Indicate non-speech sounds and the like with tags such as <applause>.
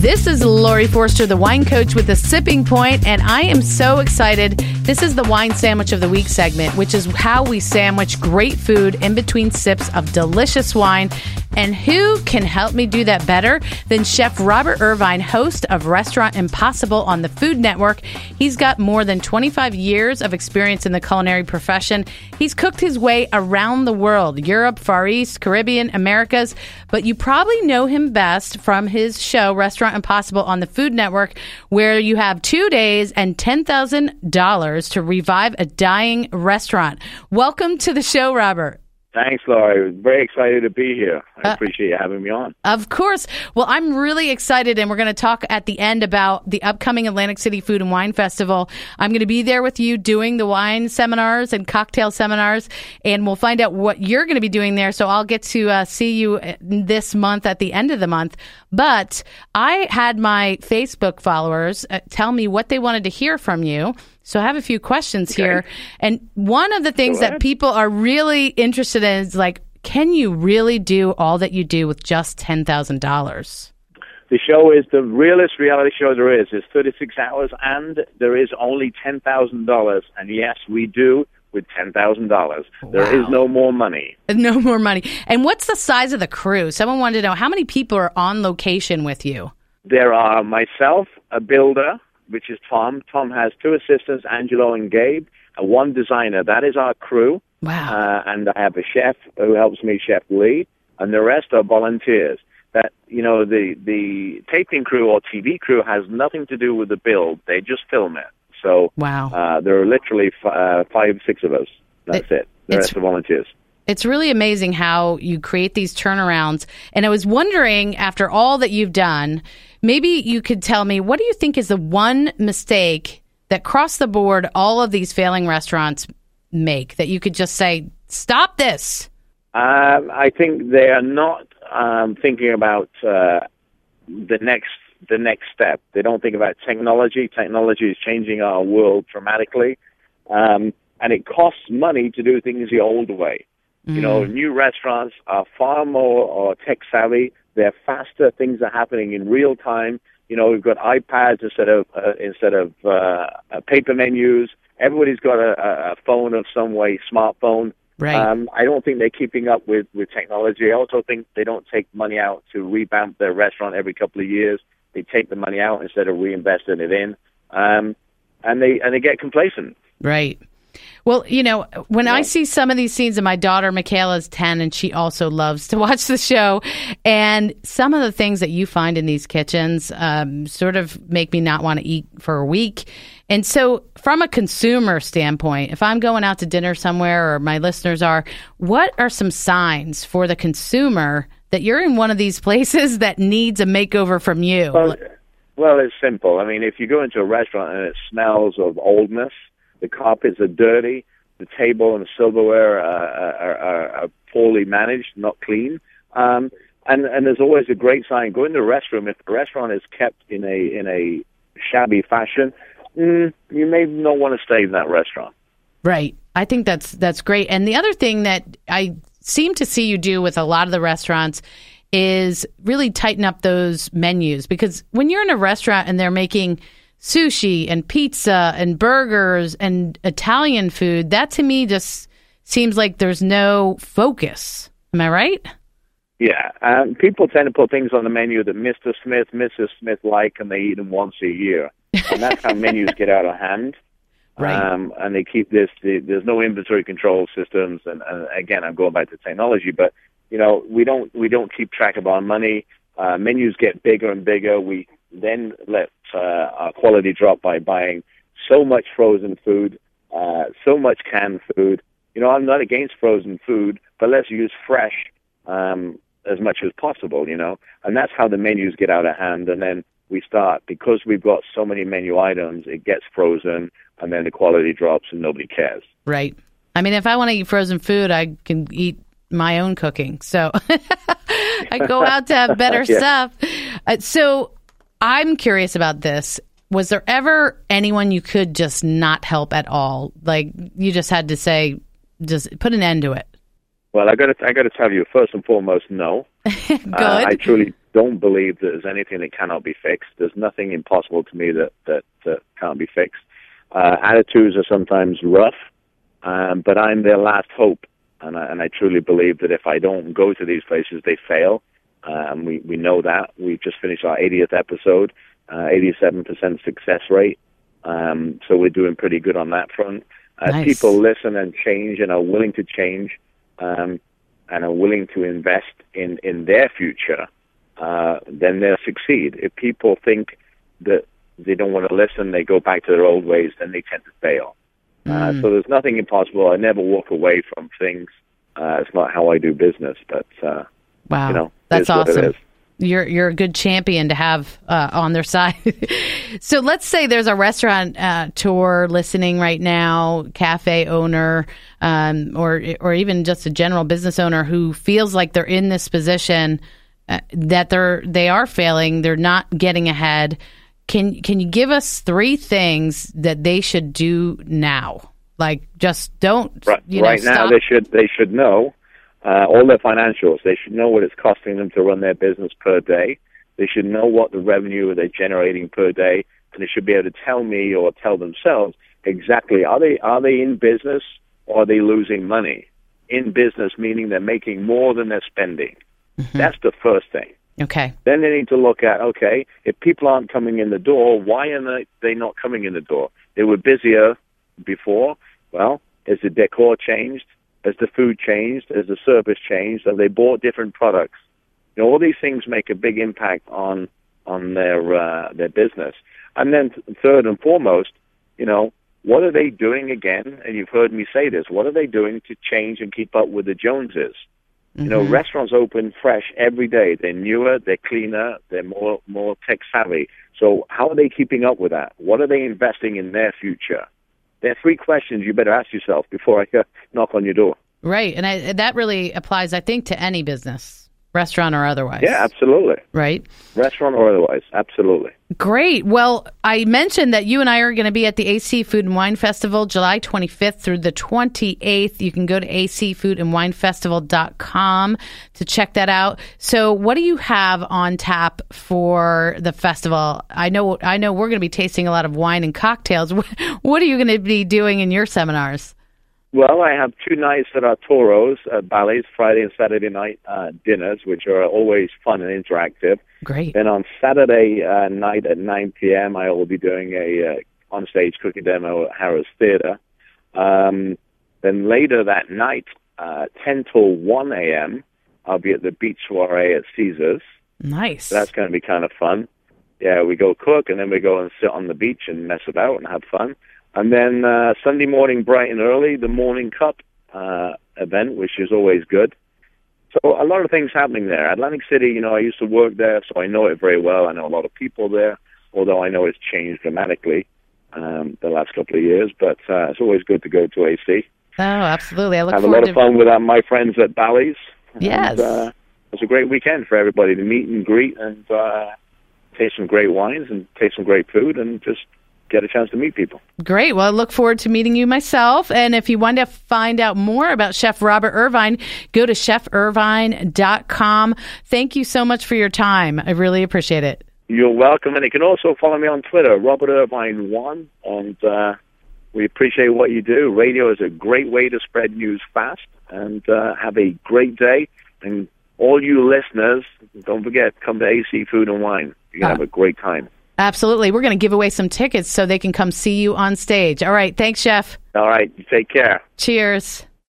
This is Laurie Forster, the wine coach with the sipping point, and I am so excited. This is the wine sandwich of the week segment, which is how we sandwich great food in between sips of delicious wine. And who can help me do that better than Chef Robert Irvine, host of Restaurant Impossible on the Food Network? He's got more than 25 years of experience in the culinary profession. He's cooked his way around the world Europe, Far East, Caribbean, Americas. But you probably know him best from his show, Restaurant Impossible on the Food Network, where you have two days and $10,000 to revive a dying restaurant. Welcome to the show, Robert. Thanks, Laurie. Very excited to be here. I uh, appreciate you having me on. Of course. Well, I'm really excited, and we're going to talk at the end about the upcoming Atlantic City Food and Wine Festival. I'm going to be there with you doing the wine seminars and cocktail seminars, and we'll find out what you're going to be doing there. So I'll get to uh, see you uh, this month at the end of the month. But I had my Facebook followers uh, tell me what they wanted to hear from you. So I have a few questions okay. here. And one of the things that people are really interested in is like, can you really do all that you do with just $10,000? The show is the realest reality show there is. It's 36 hours and there is only $10,000. And yes, we do with $10,000. Wow. There is no more money. <laughs> No more money. And what's the size of the crew? Someone wanted to know how many people are on location with you? There are myself, a builder, which is Tom. Tom has two assistants, Angelo and Gabe, and one designer. That is our crew. Wow. Uh, and I have a chef who helps me, Chef Lee, and the rest are volunteers. That you know, the the taping crew or TV crew has nothing to do with the build. They just film it. So wow, uh, there are literally f- uh, five, six of us. That's it. it. The rest are volunteers. It's really amazing how you create these turnarounds. And I was wondering, after all that you've done, maybe you could tell me what do you think is the one mistake that across the board all of these failing restaurants make that you could just say, stop this? Um, I think they are not um, thinking about uh, the next the next step. They don't think about technology. Technology is changing our world dramatically, um, and it costs money to do things the old way. Mm. You know, mm. new restaurants are far more uh, tech savvy. They're faster. Things are happening in real time. You know, we've got iPads instead of uh, instead of uh, uh, paper menus. Everybody's got a, a phone of some way, smartphone. Right. Um, I don't think they're keeping up with, with technology. I also think they don't take money out to revamp their restaurant every couple of years. They take the money out instead of reinvesting it in, um, and they and they get complacent. Right. Well, you know, when yeah. I see some of these scenes, and my daughter Michaela is 10, and she also loves to <laughs> watch the show, and some of the things that you find in these kitchens um, sort of make me not want to eat for a week. And so, from a consumer standpoint, if I'm going out to dinner somewhere, or my listeners are, what are some signs for the consumer that you're in one of these <laughs> places that needs a makeover from you? Well, well it's simple. I mean, if you go into a restaurant and it smells of oldness, the carpets are dirty. The table and the silverware are, are, are poorly managed, not clean. Um, and and there's always a great sign. Go into the restroom. If the restaurant is kept in a in a shabby fashion, mm, you may not want to stay in that restaurant. Right. I think that's that's great. And the other thing that I seem to see you do with a lot of the restaurants is really tighten up those menus because when you're in a restaurant and they're making sushi and pizza and burgers and Italian food, that to me just seems like there's no focus. Am I right? Yeah, um, people tend to put things on the menu that Mr. Smith, Mrs. Smith like, and they eat them once a year, and that's how menus get out of hand. <laughs> Right. Um, and they keep this. The, there's no inventory control systems, and, and again, I'm going back to technology, but you know, we don't we don't keep track of our money. Uh, menus get bigger and bigger. We then let uh, our quality drop by buying so much frozen food, uh, so much canned food. You know, I'm not against frozen food, but let's use fresh um, as much as possible. You know, and that's how the menus get out of hand. And then we start because we've got so many menu items, it gets frozen, and then the quality drops, and nobody cares. Right. I mean, if I want to eat frozen food, I can eat my own cooking. So <laughs> I go out to have better <laughs> yeah. stuff. Uh, so I'm curious about this. Was there ever anyone you could just not help at all? Like you just had to say, just put an end to it. Well, I got to I got to tell you first and foremost, no. <laughs> Good. Uh, I truly don't believe that there's anything that cannot be fixed. There's nothing impossible to me that that, that can't be fixed. Uh, attitudes are sometimes rough, um, but I'm their last hope, and I, and I truly believe that if I don't go to these places, they fail. Um, we we know that. We've just finished our 80th episode, uh, 87% success rate. Um, so we're doing pretty good on that front. Uh, Nice. People listen and change and are willing to change, um, and are willing to invest in in their future. Uh, then they'll succeed. If people think that they don't want to listen, they go back to their old ways, then they tend to fail. Uh, so there's nothing impossible. I never walk away from things. Uh, it's not how I do business, but uh, Wow, you know, that's is what it awesome. You're you're a good champion to have uh, on their <laughs> side. so let's say there's a restaurant uh, tour listening right now, cafe owner, um, or or even just a general business owner who feels like they're in this position uh, that they're they are failing, they're not getting ahead. Can can you give us three things that they should do now? Like just don't Right, you know right now, stop. they should they should know uh, all their financials. They should know what it's costing them to run their business per day. They should know what the revenue they're generating per day, and they should be able to tell me or tell themselves exactly are they are they in business or are they losing money? In business meaning they're making more than they're spending. That's the first thing. okay. Then they need to look at okay, if people aren't coming in the door, why are they, they not coming in the door? They were busier before. Well, has the decor changed? Has the food changed? Has the service changed? Have they bought different products? You know, all these things make a big impact on on their uh, their business. And then th- third and foremost, you know, what are they doing again? And you've heard me say this. What are they doing to change and keep up with the Joneses? You know, restaurants open fresh every day. They're newer, they're cleaner, they're more more tech savvy. So how are they keeping up with that? What are they investing in their future? There are three questions you better ask yourself before I uh, knock on your door. Right, and I, that really applies, I think, to any business, restaurant or otherwise. Yeah, absolutely. Right. Restaurant or otherwise, absolutely. Great. Well, I mentioned that you and I are going to be at the AC Food and Wine Festival July 25th through the 28th. You can go to acfoodandwinefestival.com to check that out. So, what do you have on tap for the festival? I know I know we're going to be tasting a lot of wine and cocktails. <laughs> What are you going to be doing in your seminars? Well, I have two nights that are Toros, uh, Bally's, Friday and Saturday night uh, dinners, which are always fun and interactive. Great. Then on Saturday uh, night at 9 p.m., I will be doing a uh, on-stage cooking demo at Harrah's Theatre. Um, then later that night, uh, 10 till 1 a.m., I'll be at the beach soiree at Caesars. Nice. So that's going to be kind of fun. Yeah, we go cook and then we go and sit on the beach and mess about and have fun. And then uh, Sunday morning, bright and early, the morning cup uh, event, which is always good. So a lot of things happening there. Atlantic City, you know, I used to work there, so I know it very well. I know a lot of people there, although I know it's changed dramatically um, the last couple of years. But uh, it's always good to go to AC. oh, absolutely. I look Have a lot of fun with uh, my friends at Bally's. Yes. And, uh, it was a great weekend for everybody to meet and greet and uh, taste some great wines and taste some great food and just get a chance to meet people. Great. Well, I look forward to meeting you myself. And if you want to find out more about Chef Robert Irvine, go to chefirvine.com. Thank you so much for your time. I really appreciate it. You're welcome, and you can also follow me on Twitter, Robert Irvine One, and uh, we appreciate what you do. Radio is a great way to spread news fast, and uh, have a great day. And all you listeners, don't forget, come to AC Food and Wine. You're gonna Uh, have a great time. Absolutely. We're going to give away some tickets so they can come see you on stage. All right. Thanks, Chef. All right, you take care. Cheers.